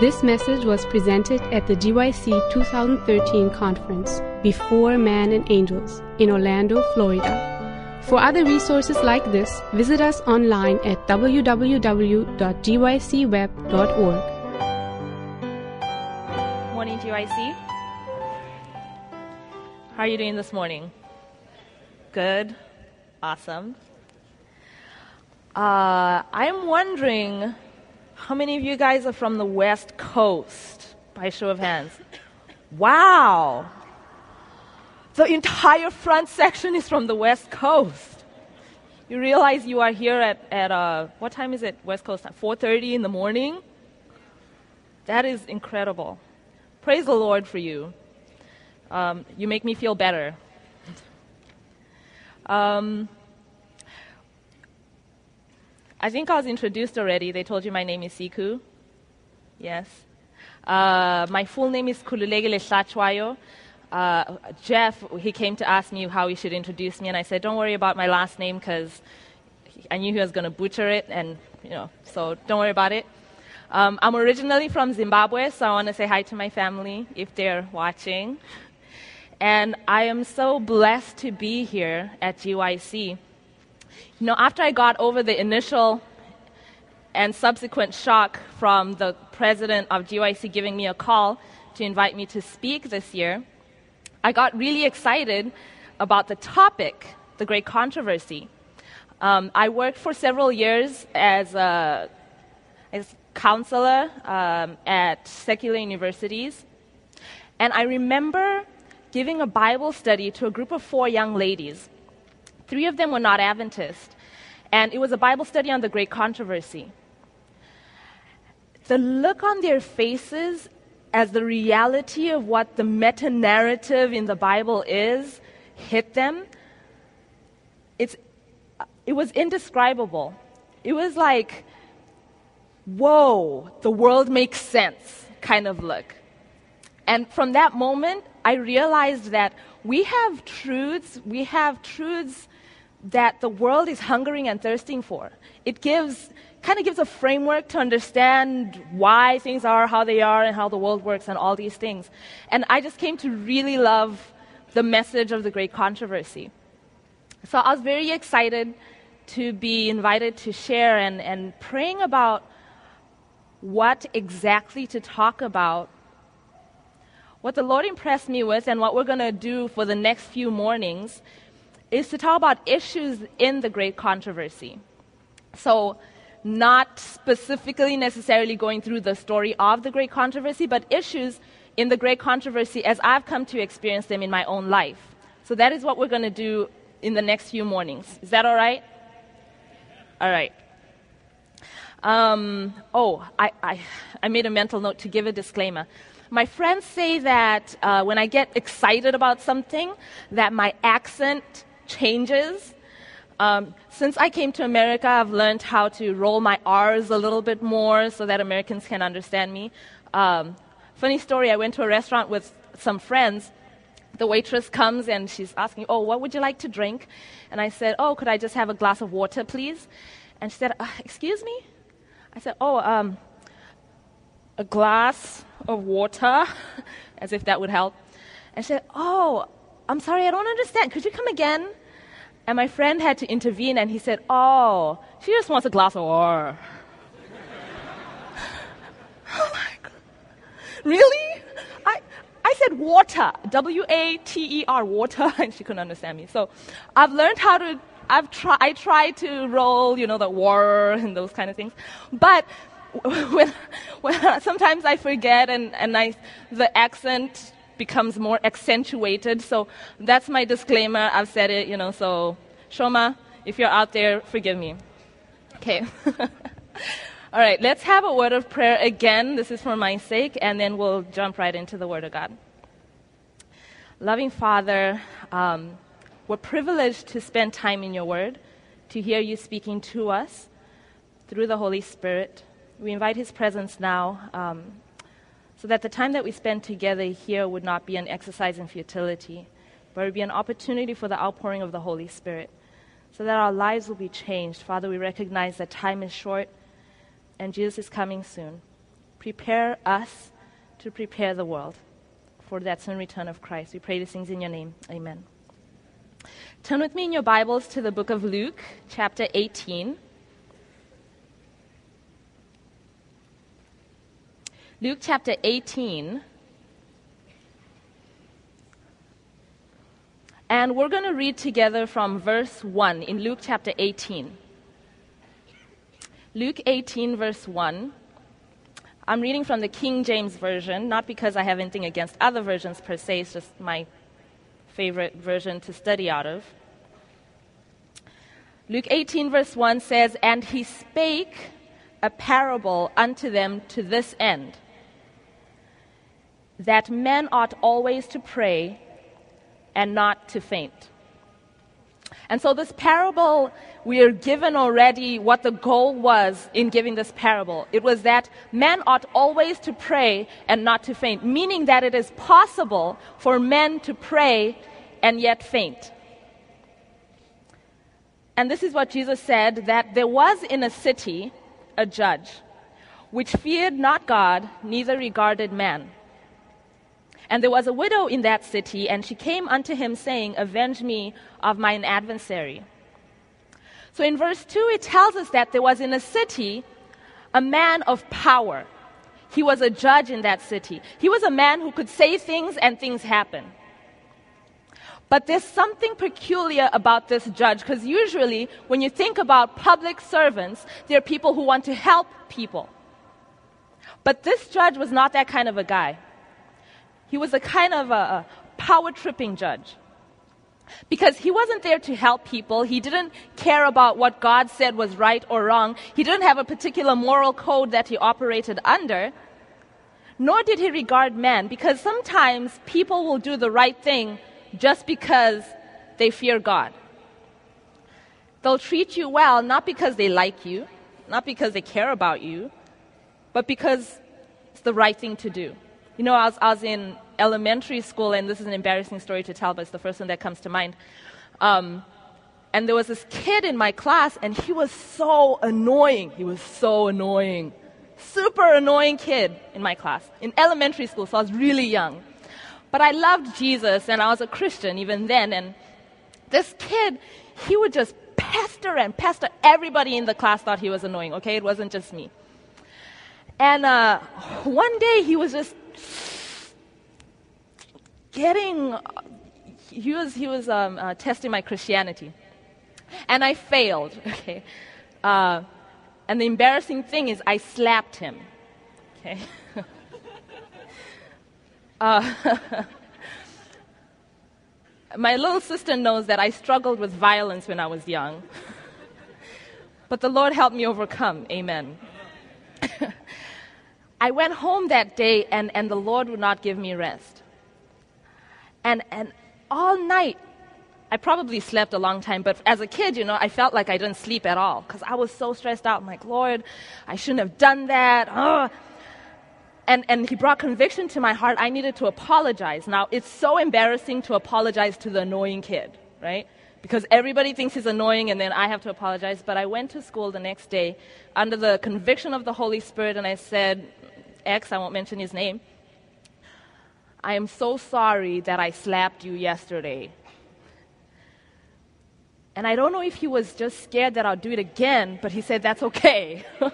This message was presented at the GYC 2013 conference, Before Man and Angels, in Orlando, Florida. For other resources like this, visit us online at www.gycweb.org. Morning, GYC. How are you doing this morning? Good. Awesome. Uh, I'm wondering how many of you guys are from the West Coast? By show of hands. Wow. The entire front section is from the West Coast. You realize you are here at, at uh, what time is it, West Coast time? 4.30 in the morning? That is incredible. Praise the Lord for you. Um, you make me feel better. Um, I think I was introduced already. They told you my name is Sikhu. Yes. Uh, my full name is Khululekile Hlatshwayo. Uh, Jeff, he came to ask me how he should introduce me, and I said, "Don't worry about my last name because I knew he was going to butcher it, and you know, so don't worry about it." Um, I'm originally from Zimbabwe, so I want to say hi to my family if they're watching. And I am so blessed to be here at GYC. You know, after I got over the initial and subsequent shock from the president of GYC giving me a call to invite me to speak this year, I got really excited about the topic, the great controversy. Um, I worked for several years as a as counselor um, at secular universities, and I remember giving a Bible study to a group of four young ladies. Three of them were not Adventist, and it was a Bible study on the great controversy. The look on their faces as the reality of what the meta narrative in the Bible is hit them, it's, it was indescribable. It was like, whoa, the world makes sense kind of look. And from that moment, I realized that we have truths, we have truths that the world is hungering and thirsting for. It gives kind of gives a framework to understand why things are how they are and how the world works and all these things. And I just came to really love the message of the great controversy. So I was very excited to be invited to share and, and praying about what exactly to talk about. What the Lord impressed me with, and what we're going to do for the next few mornings, is to talk about issues in the great controversy. So, not specifically necessarily going through the story of the great controversy, but issues in the great controversy as I've come to experience them in my own life. So that is what we're going to do in the next few mornings. Is that all right? All right. Um, oh, I, I, I, made a mental note to give a disclaimer. My friends say that uh, when I get excited about something, that my accent changes um, since I came to America, I've learned how to roll my R's a little bit more so that Americans can understand me. Um, funny story, I went to a restaurant with some friends. The waitress comes and she's asking, Oh, what would you like to drink? And I said, Oh, could I just have a glass of water, please? And she said, uh, Excuse me? I said, Oh, um, a glass of water, as if that would help. And she said, Oh, I'm sorry, I don't understand. Could you come again? And my friend had to intervene and he said, Oh, she just wants a glass of water. oh my God. Really? I, I said water, W A T E R, water, and she couldn't understand me. So I've learned how to, I've try, I try to roll, you know, the war and those kind of things. But when, when sometimes I forget and, and I, the accent becomes more accentuated. So that's my disclaimer. I've said it, you know, so Shoma, if you're out there, forgive me. Okay. All right, let's have a word of prayer again. This is for my sake, and then we'll jump right into the Word of God. Loving Father, um, we're privileged to spend time in your Word, to hear you speaking to us through the Holy Spirit. We invite His presence now um, so that the time that we spend together here would not be an exercise in futility, but would be an opportunity for the outpouring of the Holy Spirit, so that our lives will be changed. Father, we recognize that time is short and Jesus is coming soon. Prepare us to prepare the world for that soon return of Christ. We pray these things in your name. Amen. Turn with me in your Bibles to the book of Luke, chapter 18. Luke chapter 18. And we're going to read together from verse 1 in Luke chapter 18. Luke 18, verse 1. I'm reading from the King James Version, not because I have anything against other versions per se, it's just my favorite version to study out of. Luke 18, verse 1 says, And he spake a parable unto them to this end, that men ought always to pray and not to faint. And so, this parable, we are given already what the goal was in giving this parable. It was that men ought always to pray and not to faint, meaning that it is possible for men to pray and yet faint. And this is what Jesus said that there was in a city a judge which feared not God, neither regarded man. And there was a widow in that city, and she came unto him, saying, Avenge me of mine adversary. So in verse 2, it tells us that there was in a city a man of power. He was a judge in that city. He was a man who could say things and things happen. But there's something peculiar about this judge, because usually when you think about public servants, there are people who want to help people. But this judge was not that kind of a guy. He was a kind of a, power tripping judge. Because he wasn't there to help people. He didn't care about what God said was right or wrong. He didn't have a particular moral code that he operated under. Nor did he regard man, because sometimes people will do the right thing just because they fear God. They'll treat you well not because they like you, not because they care about you, but because it's the right thing to do. You know, I was, I was in elementary school, and this is an embarrassing story to tell, but it's the first one that comes to mind. Um, and there was this kid in my class, and he was so annoying. He was so annoying. Super annoying kid in my class, in elementary school, so I was really young. But I loved Jesus, and I was a Christian even then. And this kid, he would just pester and pester. Everybody in the class thought he was annoying, okay? It wasn't just me. And uh, one day he was just getting, he was, he was um, uh, testing my Christianity. And I failed, okay? Uh, and the embarrassing thing is, I slapped him, okay? uh, my little sister knows that I struggled with violence when I was young. but the Lord helped me overcome. Amen. I went home that day, and, and the Lord would not give me rest. And, and all night, I probably slept a long time, but as a kid, you know, I felt like I didn't sleep at all because I was so stressed out. I'm like, Lord, I shouldn't have done that. Ugh. And, and he brought conviction to my heart. I needed to apologize. Now, it's so embarrassing to apologize to the annoying kid, right? Because everybody thinks he's annoying and then I have to apologize. But I went to school the next day under the conviction of the Holy Spirit and I said, X, I won't mention his name. I am so sorry that I slapped you yesterday. And I don't know if he was just scared that I'll do it again, but he said, That's okay.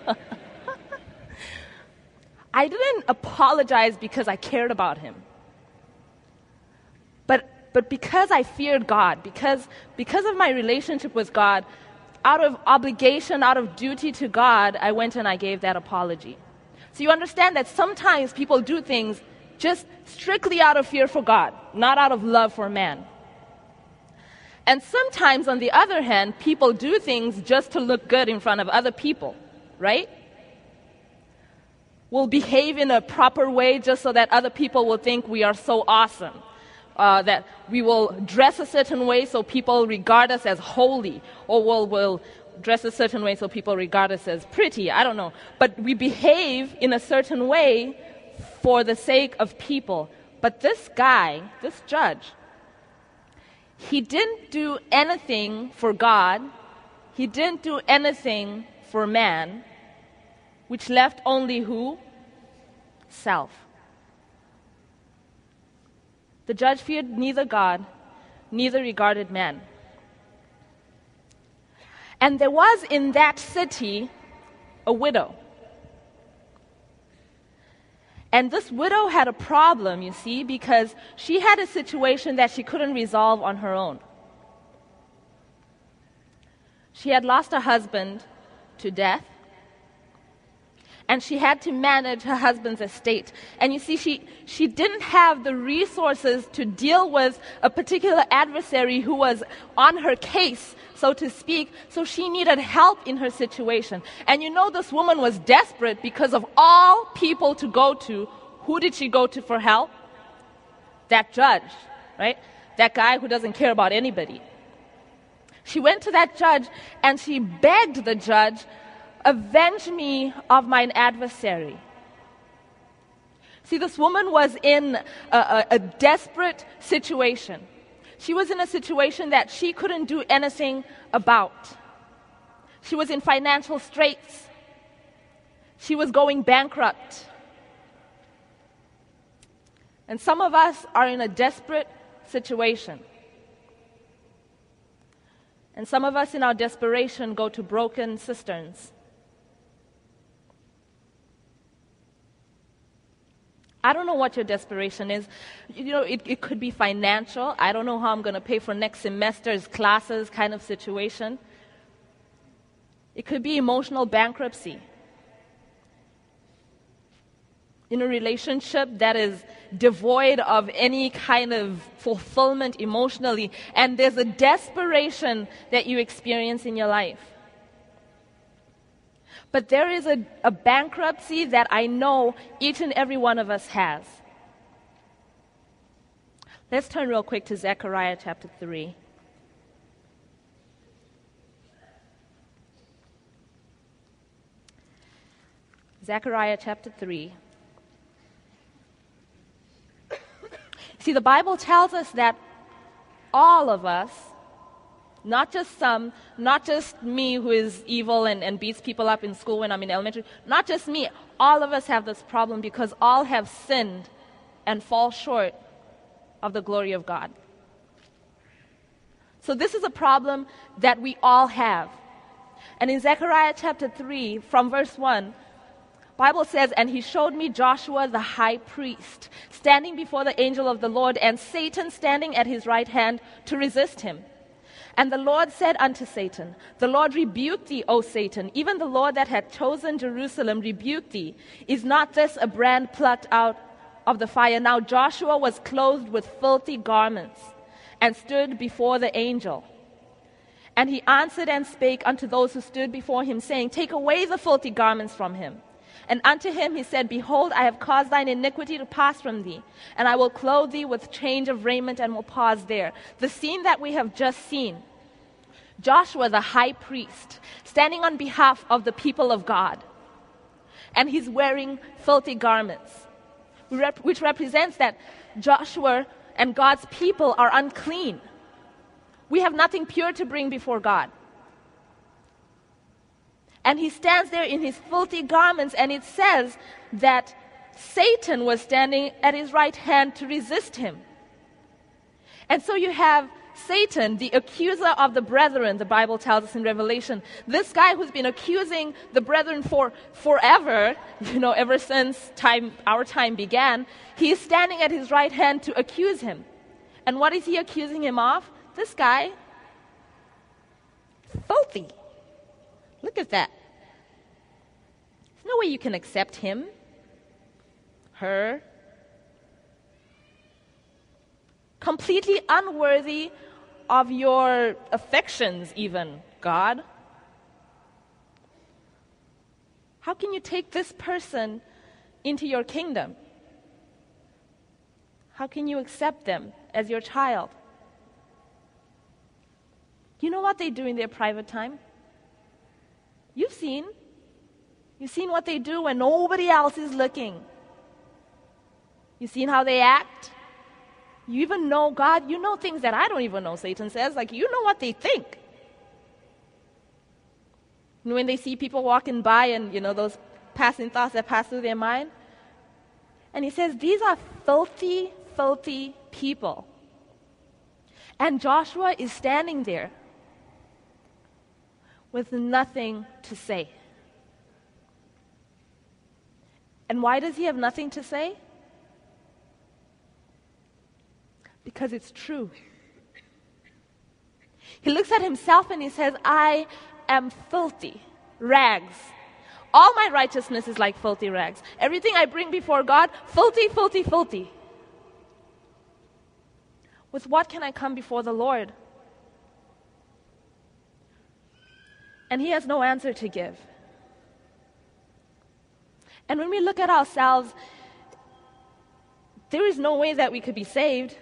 I didn't apologize because I cared about him. But, but because I feared God, because, because of my relationship with God, out of obligation, out of duty to God, I went and I gave that apology. So you understand that sometimes people do things just strictly out of fear for God, not out of love for man. And sometimes, on the other hand, people do things just to look good in front of other people, right? We'll behave in a proper way just so that other people will think we are so awesome. Uh, that we will dress a certain way so people regard us as holy, or we'll, we'll dress a certain way so people regard us as pretty. I don't know. But we behave in a certain way for the sake of people. But this guy, this judge, he didn't do anything for God, he didn't do anything for man, which left only who? self. The judge feared neither God, neither regarded man. And there was in that city a widow. And this widow had a problem, you see, because she had a situation that she couldn't resolve on her own. She had lost her husband to death, and she had to manage her husband's estate. And you see, she, she didn't have the resources to deal with a particular adversary who was on her case, so to speak, so she needed help in her situation. And you know, this woman was desperate because of all people to go to. Who did she go to for help? That judge, right? That guy who doesn't care about anybody. She went to that judge and she begged the judge Avenge me of mine adversary. See, this woman was in a, a, a, desperate situation. She was in a situation that she couldn't do anything about. She was in financial straits. She was going bankrupt. And some of us are in a desperate situation. And some of us, in our desperation, go to broken cisterns. I don't know what your desperation is. You know, it, it could be financial. I don't know how I'm going to pay for next semester's classes kind of situation. It could be emotional bankruptcy. In a relationship that is devoid of any kind of fulfillment emotionally, and there's a desperation that you experience in your life. But there is a, a bankruptcy that I know each and every one of us has. Let's turn real quick to Zechariah chapter 3. Zechariah chapter 3. See, the Bible tells us that all of us not just some, not just me who is evil and, and beats people up in school when I'm in elementary, not just me. All of us have this problem because all have sinned and fall short of the glory of God. So this is a problem that we all have. And in Zechariah chapter 3, from verse 1, Bible says, And he showed me Joshua the high priest, standing before the angel of the Lord, and Satan standing at his right hand to resist him. And the Lord said unto Satan, The Lord rebuked thee, O Satan, even the Lord that had chosen Jerusalem rebuked thee. Is not this a brand plucked out of the fire? Now Joshua was clothed with filthy garments and stood before the angel. And he answered and spake unto those who stood before him, saying, Take away the filthy garments from him. And unto him he said, Behold, I have caused thine iniquity to pass from thee, and I will clothe thee with change of raiment and will pause there. The scene that we have just seen Joshua, the high priest, standing on behalf of the people of God, and he's wearing filthy garments, which represents that Joshua and God's people are unclean. We have nothing pure to bring before God. And he stands there in his filthy garments, and it says that Satan was standing at his right hand to resist him. And so you have Satan, the accuser of the brethren, the Bible tells us in Revelation. This guy who's been accusing the brethren for forever, you know, ever since time, our time began, he is standing at his right hand to accuse him. And what is he accusing him of? This guy, filthy. Look at that. There's no way you can accept him, her. Completely unworthy of your affections, even, God. How can you take this person into your kingdom? How can you accept them as your child? You know what they do in their private time? You've seen. You've seen what they do when nobody else is looking. You've seen how they act. You even know God. You know things that I don't even know, Satan says. Like, you know what they think. And when they see people walking by and, you know, those passing thoughts that pass through their mind, And he says, These are filthy, filthy people. And Joshua is standing there with nothing to say. And why does he have nothing to say? Because it's true. He looks at himself and he says, I am filthy, rags. All my righteousness is like filthy rags. Everything I bring before God, filthy, filthy, filthy. With what can I come before the Lord? And he has no answer to give. And when we look at ourselves, there is no way that we could be saved.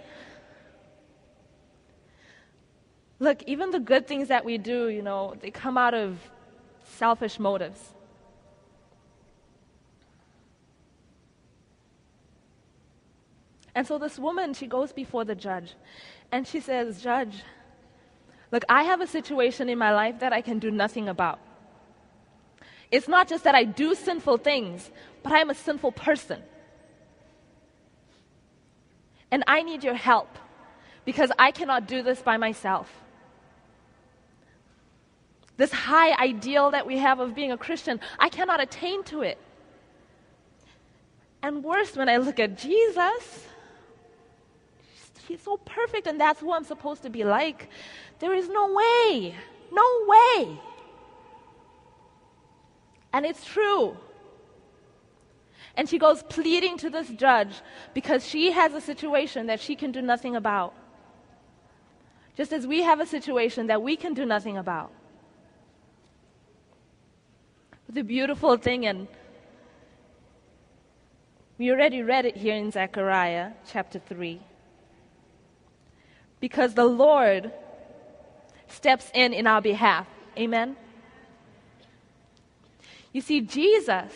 Look, even the good things that we do, you know, they come out of selfish motives. And so this woman, she goes before the judge and she says, Judge, look, I have a situation in my life that I can do nothing about. It's not just that I do sinful things, but I'm a sinful person. And I need your help because I cannot do this by myself. This high ideal that we have of being a Christian, I cannot attain to it. And worse, when I look at Jesus, he's so perfect, and that's who I'm supposed to be like. There is no way, no way and it's true. And she goes pleading to this judge because she has a situation that she can do nothing about. Just as we have a situation that we can do nothing about. But the beautiful thing, and we already read it here in Zechariah chapter 3. Because the Lord steps in in our behalf. Amen? You see, Jesus,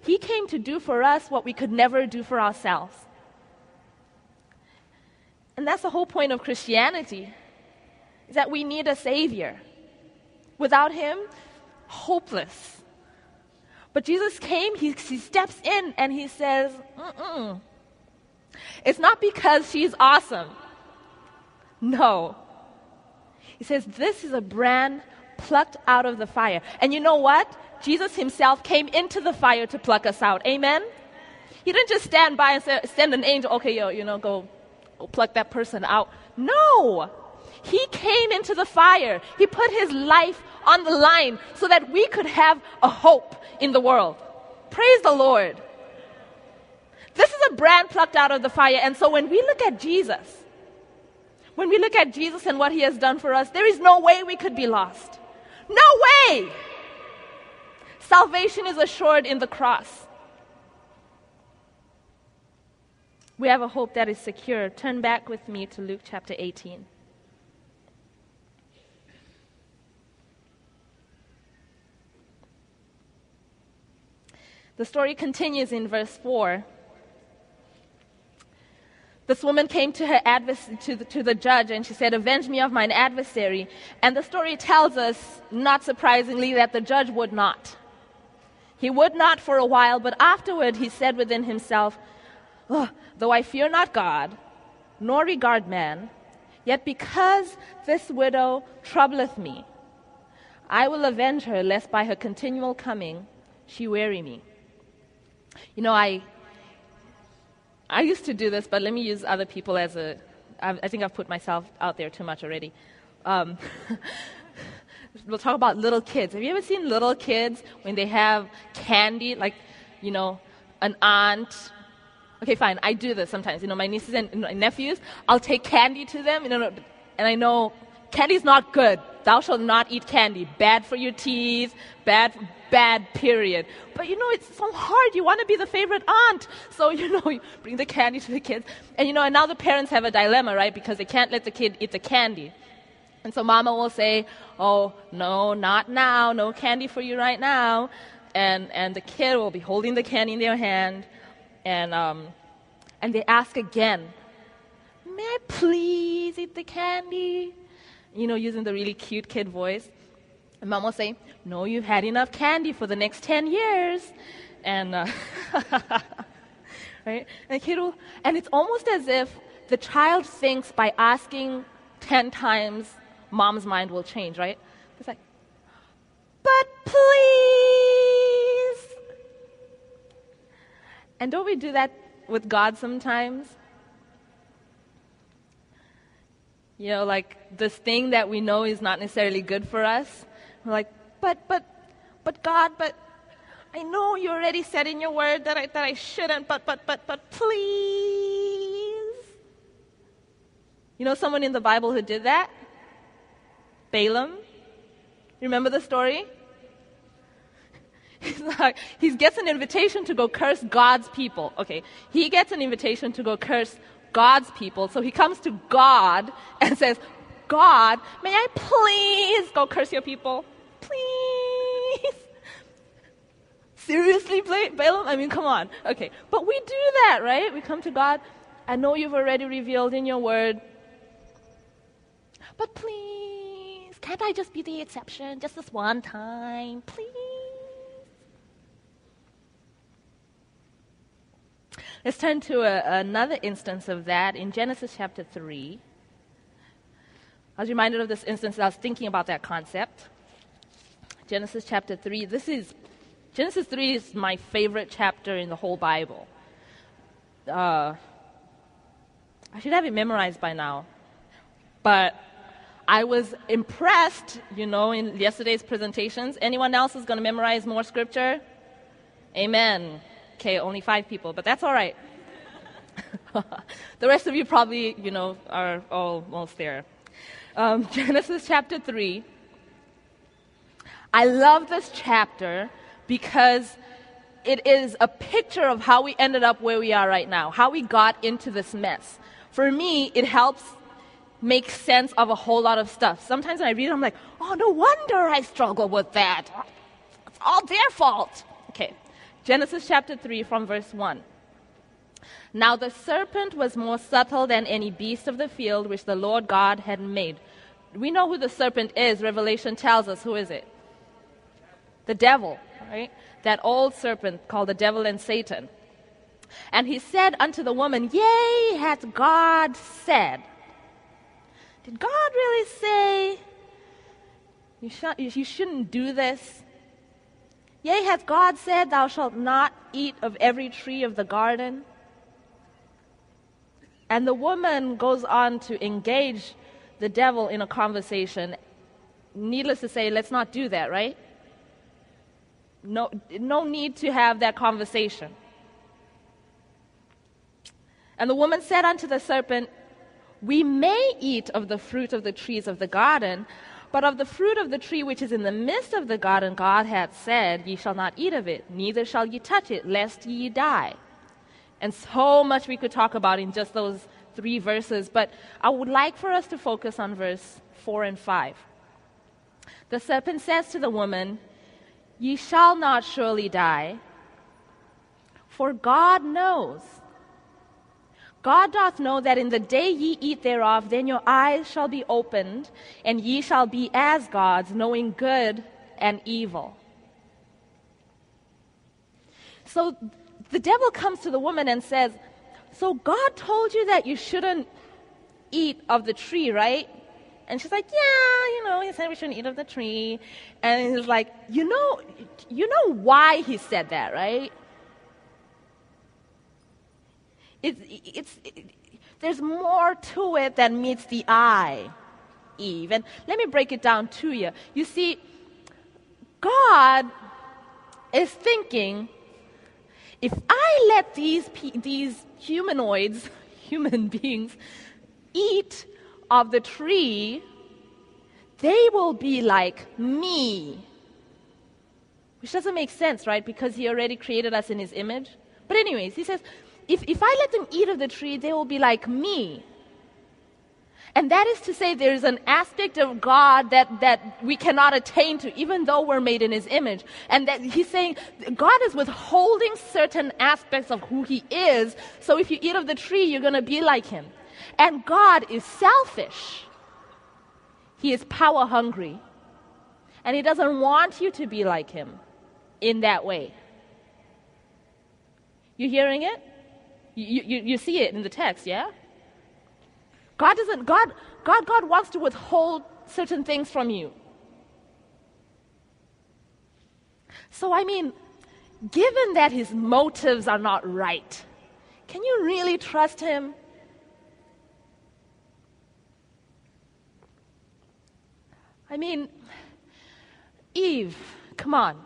He came to do for us what we could never do for ourselves. And that's the whole point of Christianity, is that we need a Savior. Without Him, hopeless. But Jesus came, He, he steps in, and He says, Mm-mm. It's not because she's awesome. No. He says, This is a brand plucked out of the fire. And you know what? Jesus himself came into the fire to pluck us out. Amen? He didn't just stand by and say, send an angel, okay, yo, you know, go, go pluck that person out. No! He came into the fire. He put his life on the line so that we could have a hope in the world. Praise the Lord. This is a brand plucked out of the fire. And so when we look at Jesus, when we look at Jesus and what he has done for us, there is no way we could be lost. No way! Salvation is assured in the cross. We have a hope that is secure. Turn back with me to Luke chapter 18. The story continues in verse 4. This woman came to her advers- to, the, to the judge and she said, Avenge me of mine adversary. And the story tells us, not surprisingly, that the judge would not. He would not for a while, but afterward he said within himself, Though I fear not God, nor regard man, yet because this widow troubleth me, I will avenge her, lest by her continual coming she weary me. You know, I, I used to do this, but let me use other people as a. I, I think I've put myself out there too much already. Um, we'll talk about little kids. Have you ever seen little kids when they have candy, like, you know, an aunt? Okay, fine. I do this sometimes. You know, my nieces and nephews, I'll take candy to them, you know, and I know candy's not good. Thou shalt not eat candy. Bad for your teeth. Bad, bad, period. But you know, it's so hard. You want to be the favorite aunt. So, you know, you bring the candy to the kids. And you know, and now the parents have a dilemma, right? Because they can't let the kid eat the candy. And so mama will say, Oh, no, not now. No candy for you right now. And, and the kid will be holding the candy in their hand. And, um, and they ask again, May I please eat the candy? You know, using the really cute kid voice. And mom will say, No, you've had enough candy for the next 10 years. And, uh, right? And, kid will, and it's almost as if the child thinks by asking 10 times, mom's mind will change, right? It's like, but please. And don't we do that with God sometimes? You know, like this thing that we know is not necessarily good for us. We're like, but, but, but God, but I know you already said in your word that I, that I shouldn't, but, but, but, but please. You know someone in the Bible who did that? Balaam. Remember the story? He's like, he gets an invitation to go curse God's people. Okay, he gets an invitation to go curse God's people. So he comes to God and says, God, may I please go curse your people? Please. Seriously, Balaam? I mean, come on. Okay, but we do that, right? We come to God. I know you've already revealed in your word, but please, can't I just be the exception just this one time? Please. Let's turn to a, another instance of that in Genesis chapter 3. I was reminded of this instance, as I was thinking about that concept. Genesis chapter 3. This is, Genesis 3 is my favorite chapter in the whole Bible. Uh, I should have it memorized by now. But I was impressed, you know, in yesterday's presentations. Anyone else is going to memorize more scripture? Amen. Okay, only five people, but that's all right. the rest of you probably, you know, are almost there. Um, Genesis chapter 3. I love this chapter because it is a picture of how we ended up where we are right now, how we got into this mess. For me, it helps make sense of a whole lot of stuff. Sometimes when I read it, I'm like, oh, no wonder I struggle with that. It's all their fault. Genesis chapter 3 from verse 1. Now the serpent was more subtle than any beast of the field which the Lord God had made. We know who the serpent is. Revelation tells us who is it? The devil, right? That old serpent called the devil and Satan. And he said unto the woman, Yea, hath God said. Did God really say you, sh- you shouldn't do this? Yea, hath God said, Thou shalt not eat of every tree of the garden? And the woman goes on to engage the devil in a conversation. Needless to say, let's not do that, right? No, no need to have that conversation. And the woman said unto the serpent, We may eat of the fruit of the trees of the garden, but of the fruit of the tree which is in the midst of the garden, God hath said, Ye shall not eat of it, neither shall ye touch it, lest ye die. And so much we could talk about in just those three verses, but I would like for us to focus on verse 4 and 5. The serpent says to the woman, Ye shall not surely die, for God knows God doth know that in the day ye eat thereof, then your eyes shall be opened, and ye shall be as gods, knowing good and evil. So the devil comes to the woman and says, So God told you that you shouldn't eat of the tree, right? And she's like, Yeah, you know, he said we shouldn't eat of the tree. And he's like, You know, you know why he said that, right? It's, it's, it, there's more to it than meets the eye, Eve. And let me break it down to you. You see, God is thinking if I let these, these humanoids, human beings, eat of the tree, they will be like me. Which doesn't make sense, right? Because he already created us in his image. But, anyways, he says, if, if I let them eat of the tree, they will be like me. And that is to say, there's an aspect of God that, that we cannot attain to, even though we're made in His image. And that He's saying God is withholding certain aspects of who He is, so if you eat of the tree, you're going to be like Him. And God is selfish, He is power hungry. And He doesn't want you to be like Him in that way. You hearing it? You, you, you see it in the text, yeah? God doesn't, God, God, God wants to withhold certain things from you. So, I mean, given that his motives are not right, can you really trust him? I mean, Eve, come on.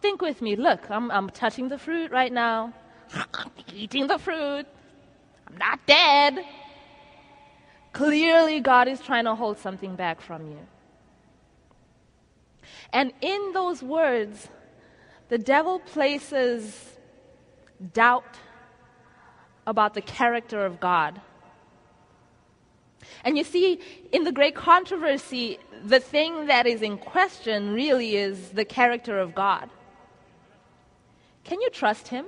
Think with me. Look, I'm, I'm touching the fruit right now, eating the fruit. I'm not dead. Clearly, God is trying to hold something back from you. And in those words, the devil places doubt about the character of God. And you see, in the great controversy, the thing that is in question really is the character of God. Can you trust him?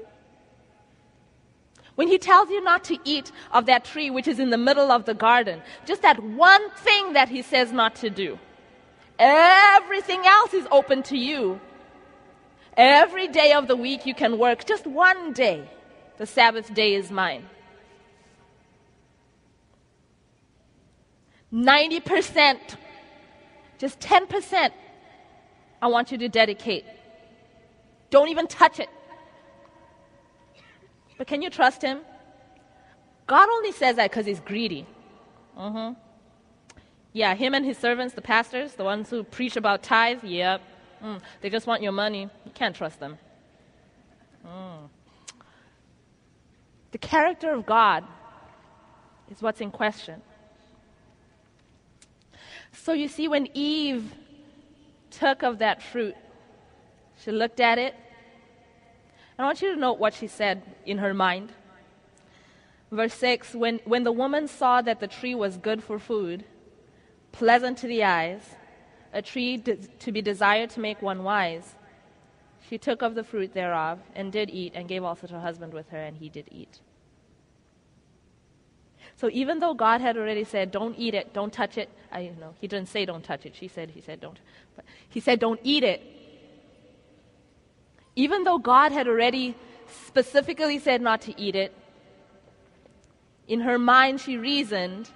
When he tells you not to eat of that tree which is in the middle of the garden, just that one thing that he says not to do, everything else is open to you. Every day of the week you can work, just one day, the Sabbath day is mine. 90%, just 10%, I want you to dedicate. Don't even touch it. But can you trust him? God only says that because he's greedy. Mm-hmm. Yeah, him and his servants, the pastors, the ones who preach about tithes, yep. Mm, they just want your money. You can't trust them. Mm. The character of God is what's in question. So you see, when Eve took of that fruit, she looked at it. I want you to note what she said in her mind. Verse 6 when, when the woman saw that the tree was good for food, pleasant to the eyes, a tree de- to be desired to make one wise, she took of the fruit thereof and did eat, and gave also to her husband with her, and he did eat. So even though God had already said, "Don't eat it, don't touch it," I you know he didn't say don't touch it. She said he said don't, but he said don't eat it. Even though God had already specifically said not to eat it, in her mind she reasoned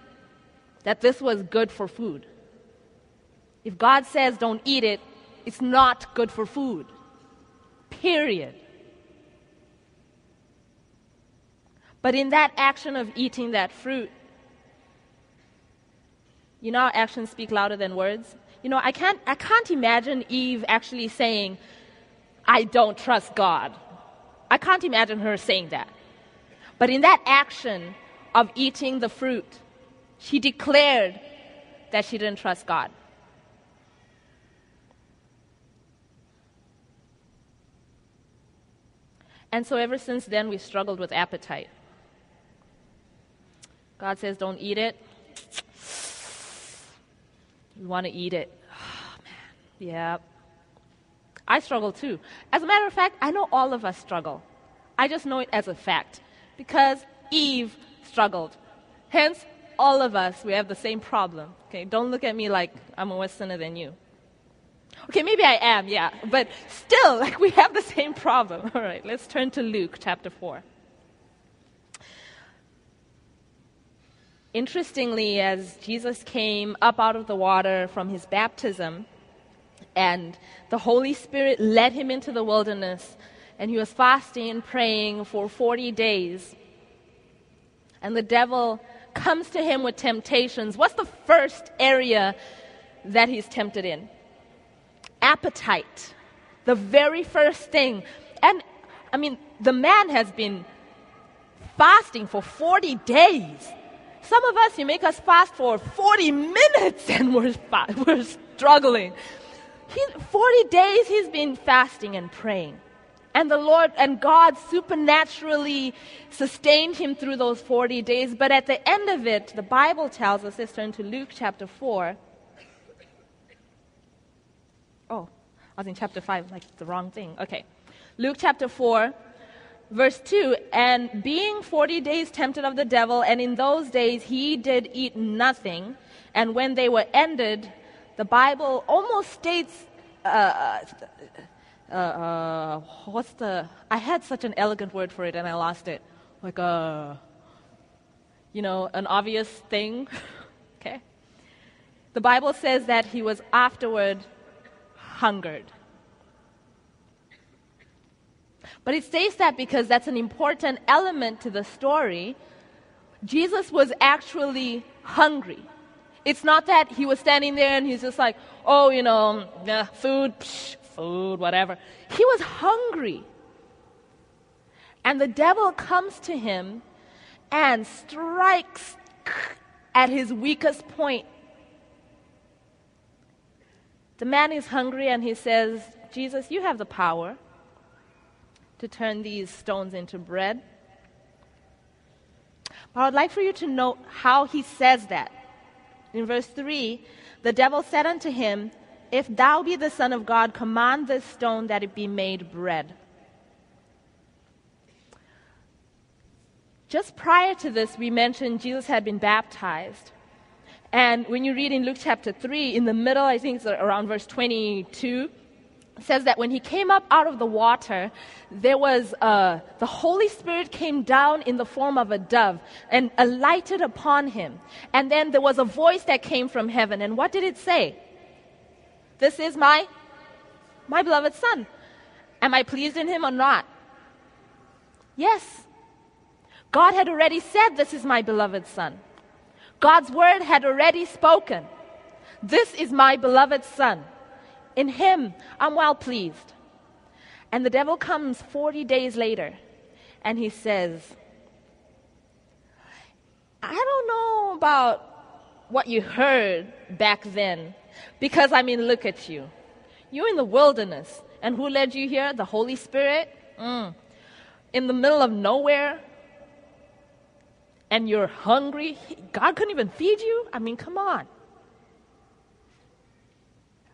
that this was good for food. If God says don't eat it, it's not good for food. Period. But in that action of eating that fruit, you know actions speak louder than words? You know, I can't, I can't imagine Eve actually saying, I don't trust God. I can't imagine her saying that. But in that action of eating the fruit, she declared that she didn't trust God. And so ever since then, we struggled with appetite. God says, don't eat it. We want to eat it. Oh, man. Yeah. I struggle too. As a matter of fact, I know all of us struggle. I just know it as a fact because Eve struggled. Hence, all of us, we have the same problem. Okay, don't look at me like I'm a worse sinner than you. Okay, maybe I am, yeah, but still, like we have the same problem. All right, let's turn to Luke chapter 4. Interestingly, as Jesus came up out of the water from his baptism, and the Holy Spirit led him into the wilderness, and he was fasting and praying for 40 days. And the devil comes to him with temptations. What's the first area that he's tempted in? Appetite. The very first thing. And I mean, the man has been fasting for 40 days. Some of us, you make us fast for 40 minutes and we're, we're struggling. He, 40 days he's been fasting and praying. And the Lord and God supernaturally sustained him through those 40 days. But at the end of it, the Bible tells us, let's turn to Luke chapter 4. Oh, I was in chapter 5, like the wrong thing. Okay. Luke chapter 4, verse 2 and being 40 days tempted of the devil and in those days he did eat nothing and when they were ended the bible almost states uh, uh, uh, what's the i had such an elegant word for it and i lost it like a, you know, an obvious thing. okay? The Bible says that he was afterward hungered. But it says that because that's an important element to the story. Jesus was actually hungry. It's not that he was standing there and he's just like, oh, you know, yeah, food, psh, food, whatever. He was hungry. And the devil comes to him and strikes at his weakest point. The man is hungry and he says, Jesus, you have the power to turn these stones into bread. But I'd like for you to note how he says that. In verse 3, the devil said unto him, If thou be the Son of God, command this stone that it be made bread. Just prior to this, we mentioned Jesus had been baptized. And when you read in Luke chapter 3, in the middle, I think it's around verse 22, says that when he came up out of the water, there was uh, the Holy Spirit came down in the form of a dove and alighted upon him. And then there was a voice that came from heaven. And what did it say? This is my my beloved son. Am I pleased in him or not? Yes. God had already said, This is my beloved son. God's word had already spoken. This is my beloved son. In him I'm well pleased. And the devil comes 40 days later and he says, I don't know about what you heard back then, because I mean, look at you. You're in the wilderness. And who led you here? The Holy Spirit? Mm. In the middle of nowhere? And you're hungry? God couldn't even feed you? I mean, come on.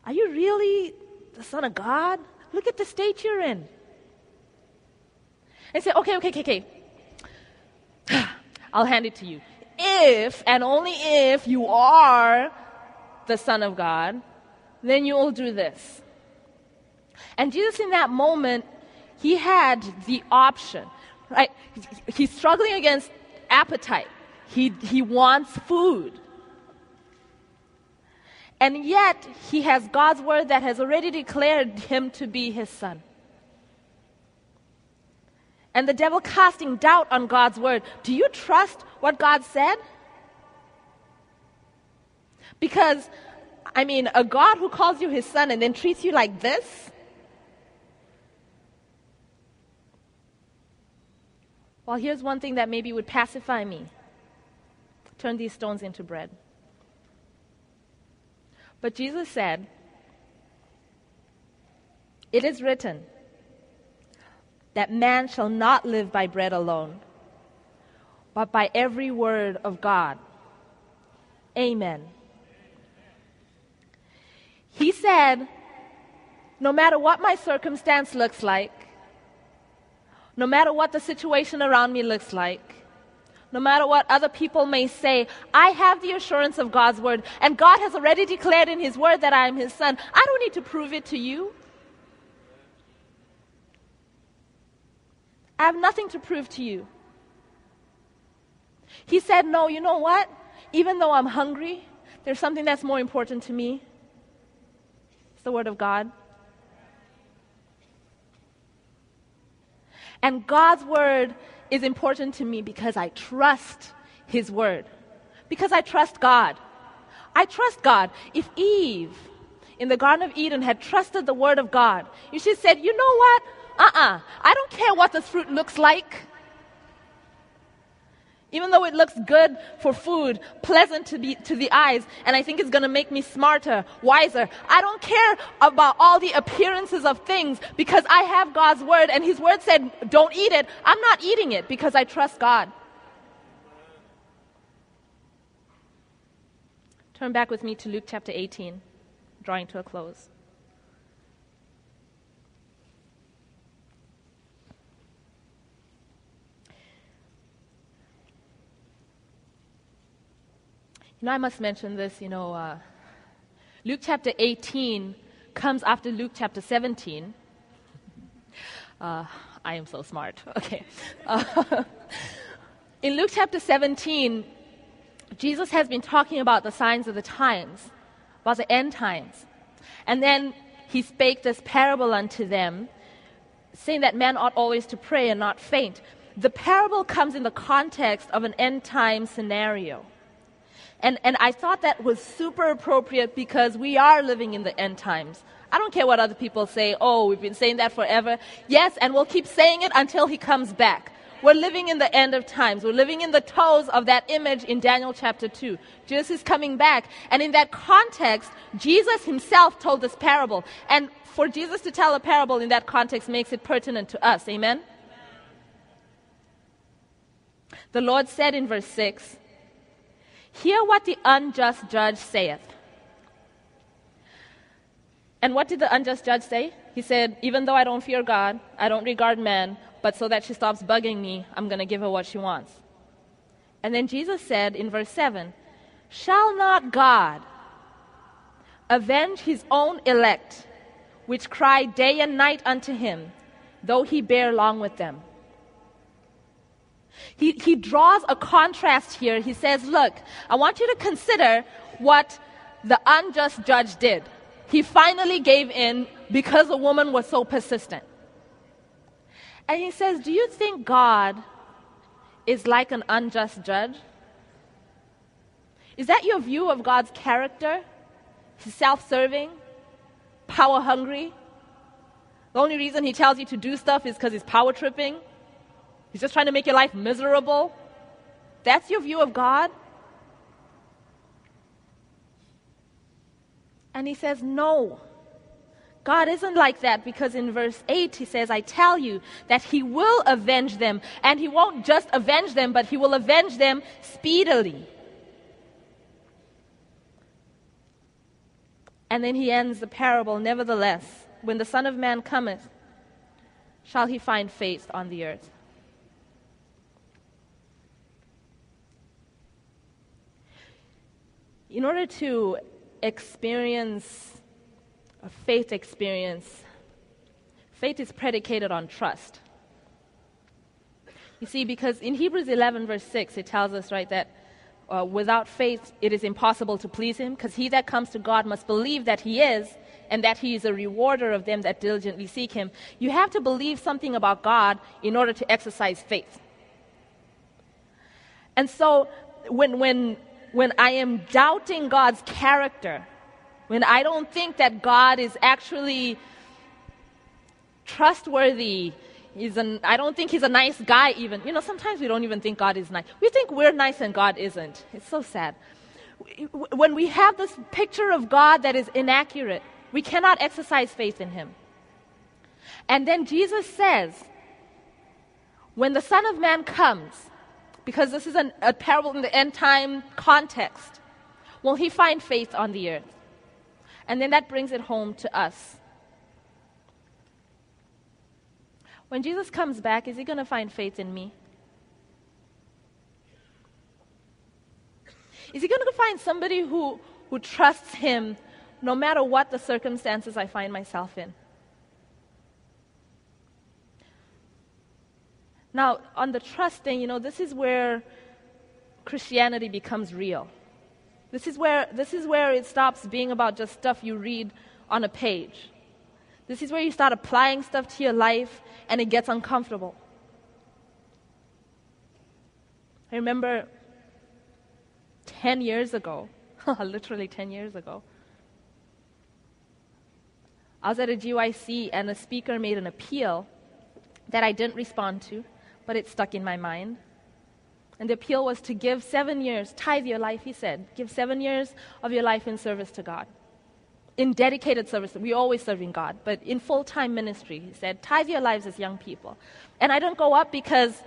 Are you really the Son of God? Look at the state you're in. And say, okay, okay, okay, okay. I'll hand it to you. If and only if you are the Son of God, then you will do this. And Jesus, in that moment, he had the option, right? He's struggling against appetite. He, he wants food. And yet, he has God's word that has already declared him to be his son. And the devil casting doubt on God's word. Do you trust what God said? Because, I mean, a God who calls you his son and then treats you like this? Well, here's one thing that maybe would pacify me turn these stones into bread. But Jesus said, It is written that man shall not live by bread alone, but by every word of God. Amen. He said, No matter what my circumstance looks like, no matter what the situation around me looks like, no matter what other people may say, I have the assurance of God's word, and God has already declared in His word that I am His son. I don't need to prove it to you. I have nothing to prove to you. He said, No, you know what? Even though I'm hungry, there's something that's more important to me. It's the Word of God. And God's Word is important to me because I trust His word, because I trust God. I trust God. If Eve in the Garden of Eden had trusted the word of God, she said, you know what? Uh uh-uh, uh I don't care what this fruit looks like even though it looks good for food, pleasant to, be, to the eyes, and I think it's going to make me smarter, wiser. I don't care about all the appearances of things because I have God's word, and His word said, don't eat it. I'm not eating it because I trust God. Turn back with me to Luke chapter 18, drawing to a close. Know, I must mention this, you know, uh, Luke chapter 18 comes after Luke chapter 17. Uh, I am so smart. Okay. Uh, in Luke chapter 17, Jesus has been talking about the signs of the times, about the end times. And then he spake this parable unto them, saying that man ought always to pray and not faint. The parable comes in the context of an end time scenario. And, and I thought that was super appropriate because we are living in the end times. I don't care what other people say. Oh, we've been saying that forever. Yes, and we'll keep saying it until he comes back. We're living in the end of times. We're living in the toes of that image in Daniel chapter 2. Jesus is coming back. And in that context, Jesus himself told this parable. And for Jesus to tell a parable in that context makes it pertinent to us. Amen? The Lord said in verse 6 Hear what the unjust judge saith. And what did the unjust judge say? He said, Even though I don't fear God, I don't regard man, but so that she stops bugging me, I'm going to give her what she wants. And then Jesus said in verse 7 Shall not God avenge his own elect, which cry day and night unto him, though he bear long with them? He, he draws a contrast here. He says, Look, I want you to consider what the unjust judge did. He finally gave in because the woman was so persistent. And he says, Do you think God is like an unjust judge? Is that your view of God's character? He's self serving, power hungry. The only reason he tells you to do stuff is because he's power tripping. He's just trying to make your life miserable. That's your view of God? And he says, No. God isn't like that because in verse 8 he says, I tell you that he will avenge them. And he won't just avenge them, but he will avenge them speedily. And then he ends the parable, nevertheless, when the Son of Man cometh, shall he find faith on the earth. In order to experience a faith experience, faith is predicated on trust. You see, because in Hebrews 11, verse 6, it tells us, right, that uh, without faith it is impossible to please him, because he that comes to God must believe that he is, and that he is a rewarder of them that diligently seek him. You have to believe something about God in order to exercise faith. And so, when, when when I am doubting God's character, when I don't think that God is actually trustworthy, he's an, I don't think he's a nice guy even. You know, sometimes we don't even think God is nice. We think we're nice and God isn't. It's so sad. When we have this picture of God that is inaccurate, we cannot exercise faith in him. And then Jesus says, when the Son of Man comes, because this is an, a parable in the end time context. Will he find faith on the earth? And then that brings it home to us. When Jesus comes back, is he going to find faith in me? Is he going to find somebody who, who trusts him no matter what the circumstances I find myself in? Now, on the trusting, you know, this is where Christianity becomes real. This is where, this is where it stops being about just stuff you read on a page. This is where you start applying stuff to your life and it gets uncomfortable. I remember 10 years ago, literally 10 years ago, I was at a GYC and a speaker made an appeal that I didn't respond to but it stuck in my mind. And the appeal was to give seven years, tithe your life, he said. Give seven years of your life in service to God. In dedicated service, we're always serving God, but in full time ministry, he said, tithe your lives as young people. And I didn't go up because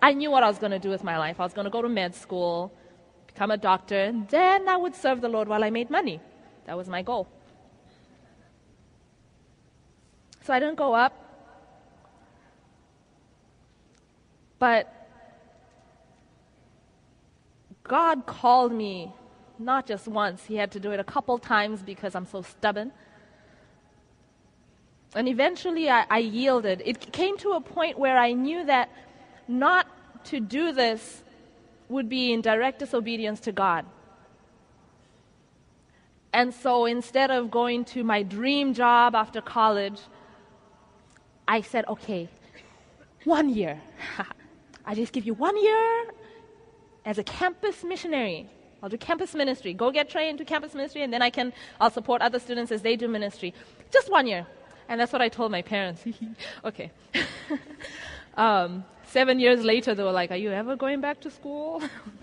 I knew what I was going to do with my life. I was going to go to med school, become a doctor, and then I would serve the Lord while I made money. That was my goal. So I didn't go up. But God called me not just once, He had to do it a couple times because I'm so stubborn. And eventually I, I yielded. It came to a point where I knew that not to do this would be in direct disobedience to God. And so instead of going to my dream job after college, I said, okay, one year. I just give you one year as a campus missionary. I'll do campus ministry. Go get trained to campus ministry, and then I can, I'll support other students as they do ministry. Just one year. And that's what I told my parents. okay. um, seven years later, they were like, Are you ever going back to school?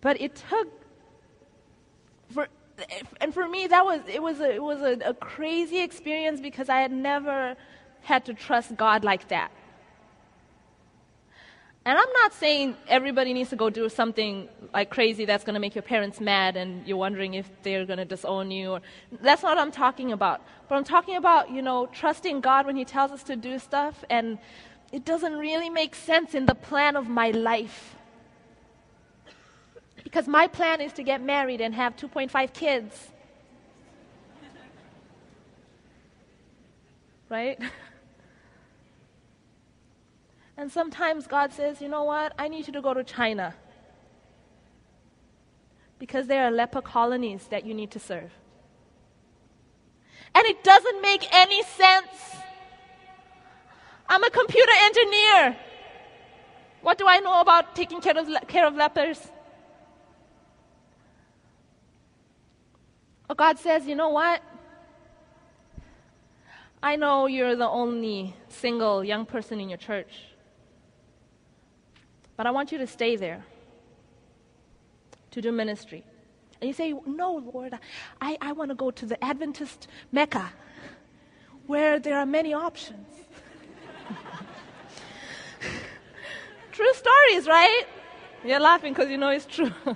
but it took for and for me that was it was a, it was a, a crazy experience because I had never had to trust God like that. And I'm not saying everybody needs to go do something like crazy that's going to make your parents mad and you're wondering if they're going to disown you. Or, that's not what I'm talking about. But I'm talking about, you know, trusting God when He tells us to do stuff and it doesn't really make sense in the plan of my life. Because my plan is to get married and have 2.5 kids. Right? And sometimes God says, you know what? I need you to go to China. Because there are leper colonies that you need to serve. And it doesn't make any sense. I'm a computer engineer. What do I know about taking care of, care of lepers? But God says, you know what? I know you're the only single young person in your church. But I want you to stay there to do ministry. And you say, No, Lord, I, I want to go to the Adventist Mecca where there are many options. true stories, right? You're laughing because you know it's true.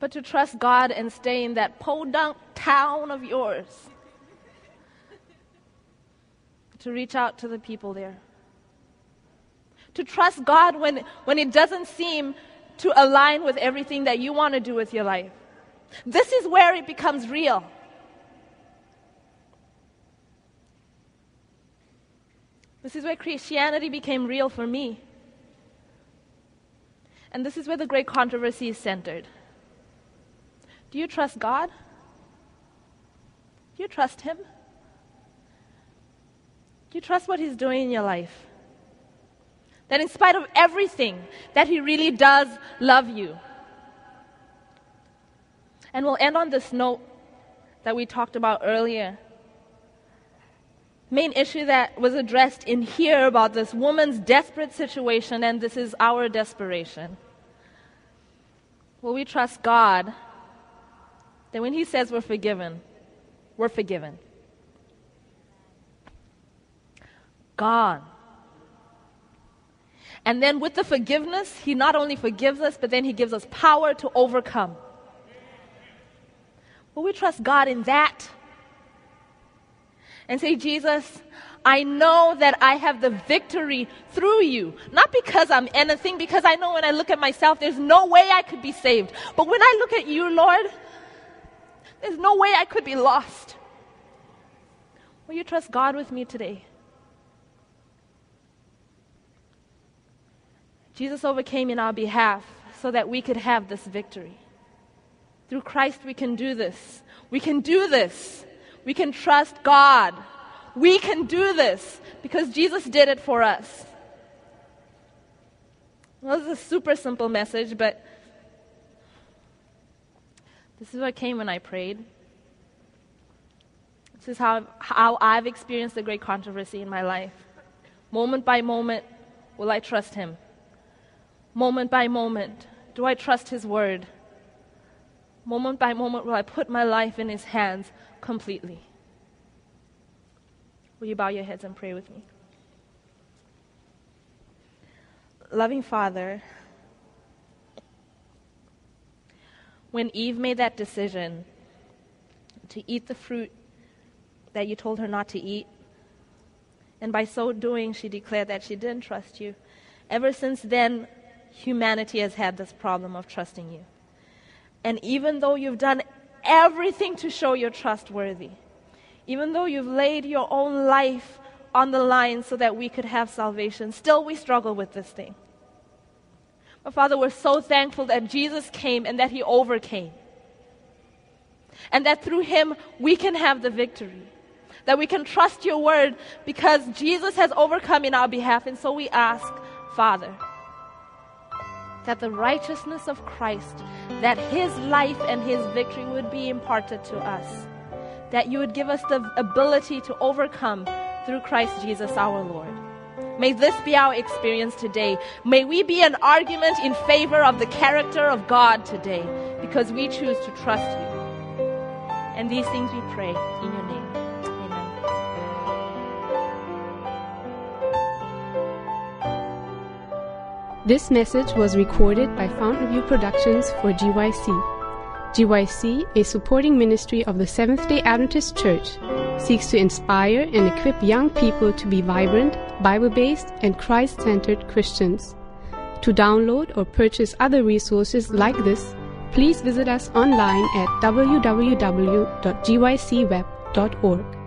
but to trust God and stay in that podunk town of yours to reach out to the people there. To trust God when, when it doesn't seem to align with everything that you want to do with your life. This is where it becomes real. This is where Christianity became real for me. And this is where the great controversy is centered. Do you trust God? Do you trust Him? Do you trust what He's doing in your life? That in spite of everything, that He really does love you. And we'll end on this note that we talked about earlier. Main issue that was addressed in here about this woman's desperate situation, and this is our desperation. Will we trust God that when He says we're forgiven, we're forgiven? Gone. And then with the forgiveness, He not only forgives us, but then He gives us power to overcome. Will we trust God in that? And say, Jesus, I know that I have the victory through you. Not because I'm anything, because I know when I look at myself, there's no way I could be saved. But when I look at you, Lord, there's no way I could be lost. Will you trust God with me today? Jesus overcame in our behalf so that we could have this victory. Through Christ, we can do this. We can do this. We can trust God. We can do this because Jesus did it for us. Well, this is a super simple message, but this is what came when I prayed. This is how, how I've experienced the great controversy in my life. Moment by moment, will I trust Him? Moment by moment? Do I trust His word? Moment by moment, will I put my life in His hands completely? Will you bow your heads and pray with me? Loving Father, when Eve made that decision to eat the fruit that you told her not to eat, and by so doing, she declared that she didn't trust you. Ever since then, humanity has had this problem of trusting you. And even though you've done everything to show you're trustworthy, even though you've laid your own life on the line so that we could have salvation, still we struggle with this thing. But Father, we're so thankful that Jesus came and that he overcame. And that through him we can have the victory. That we can trust your word because Jesus has overcome in our behalf. And so we ask, Father, that the righteousness of Christ, that his life and his victory would be imparted to us. That you would give us the ability to overcome through Christ Jesus our Lord. May this be our experience today. May we be an argument in favor of the character of God today because we choose to trust you. And these things we pray in your name. This message was recorded by Fountainview Productions for GYC. GYC, a supporting ministry of the Seventh day Adventist Church, seeks to inspire and equip young people to be vibrant, Bible based, and Christ centered Christians. To download or purchase other resources like this, please visit us online at www.gycweb.org.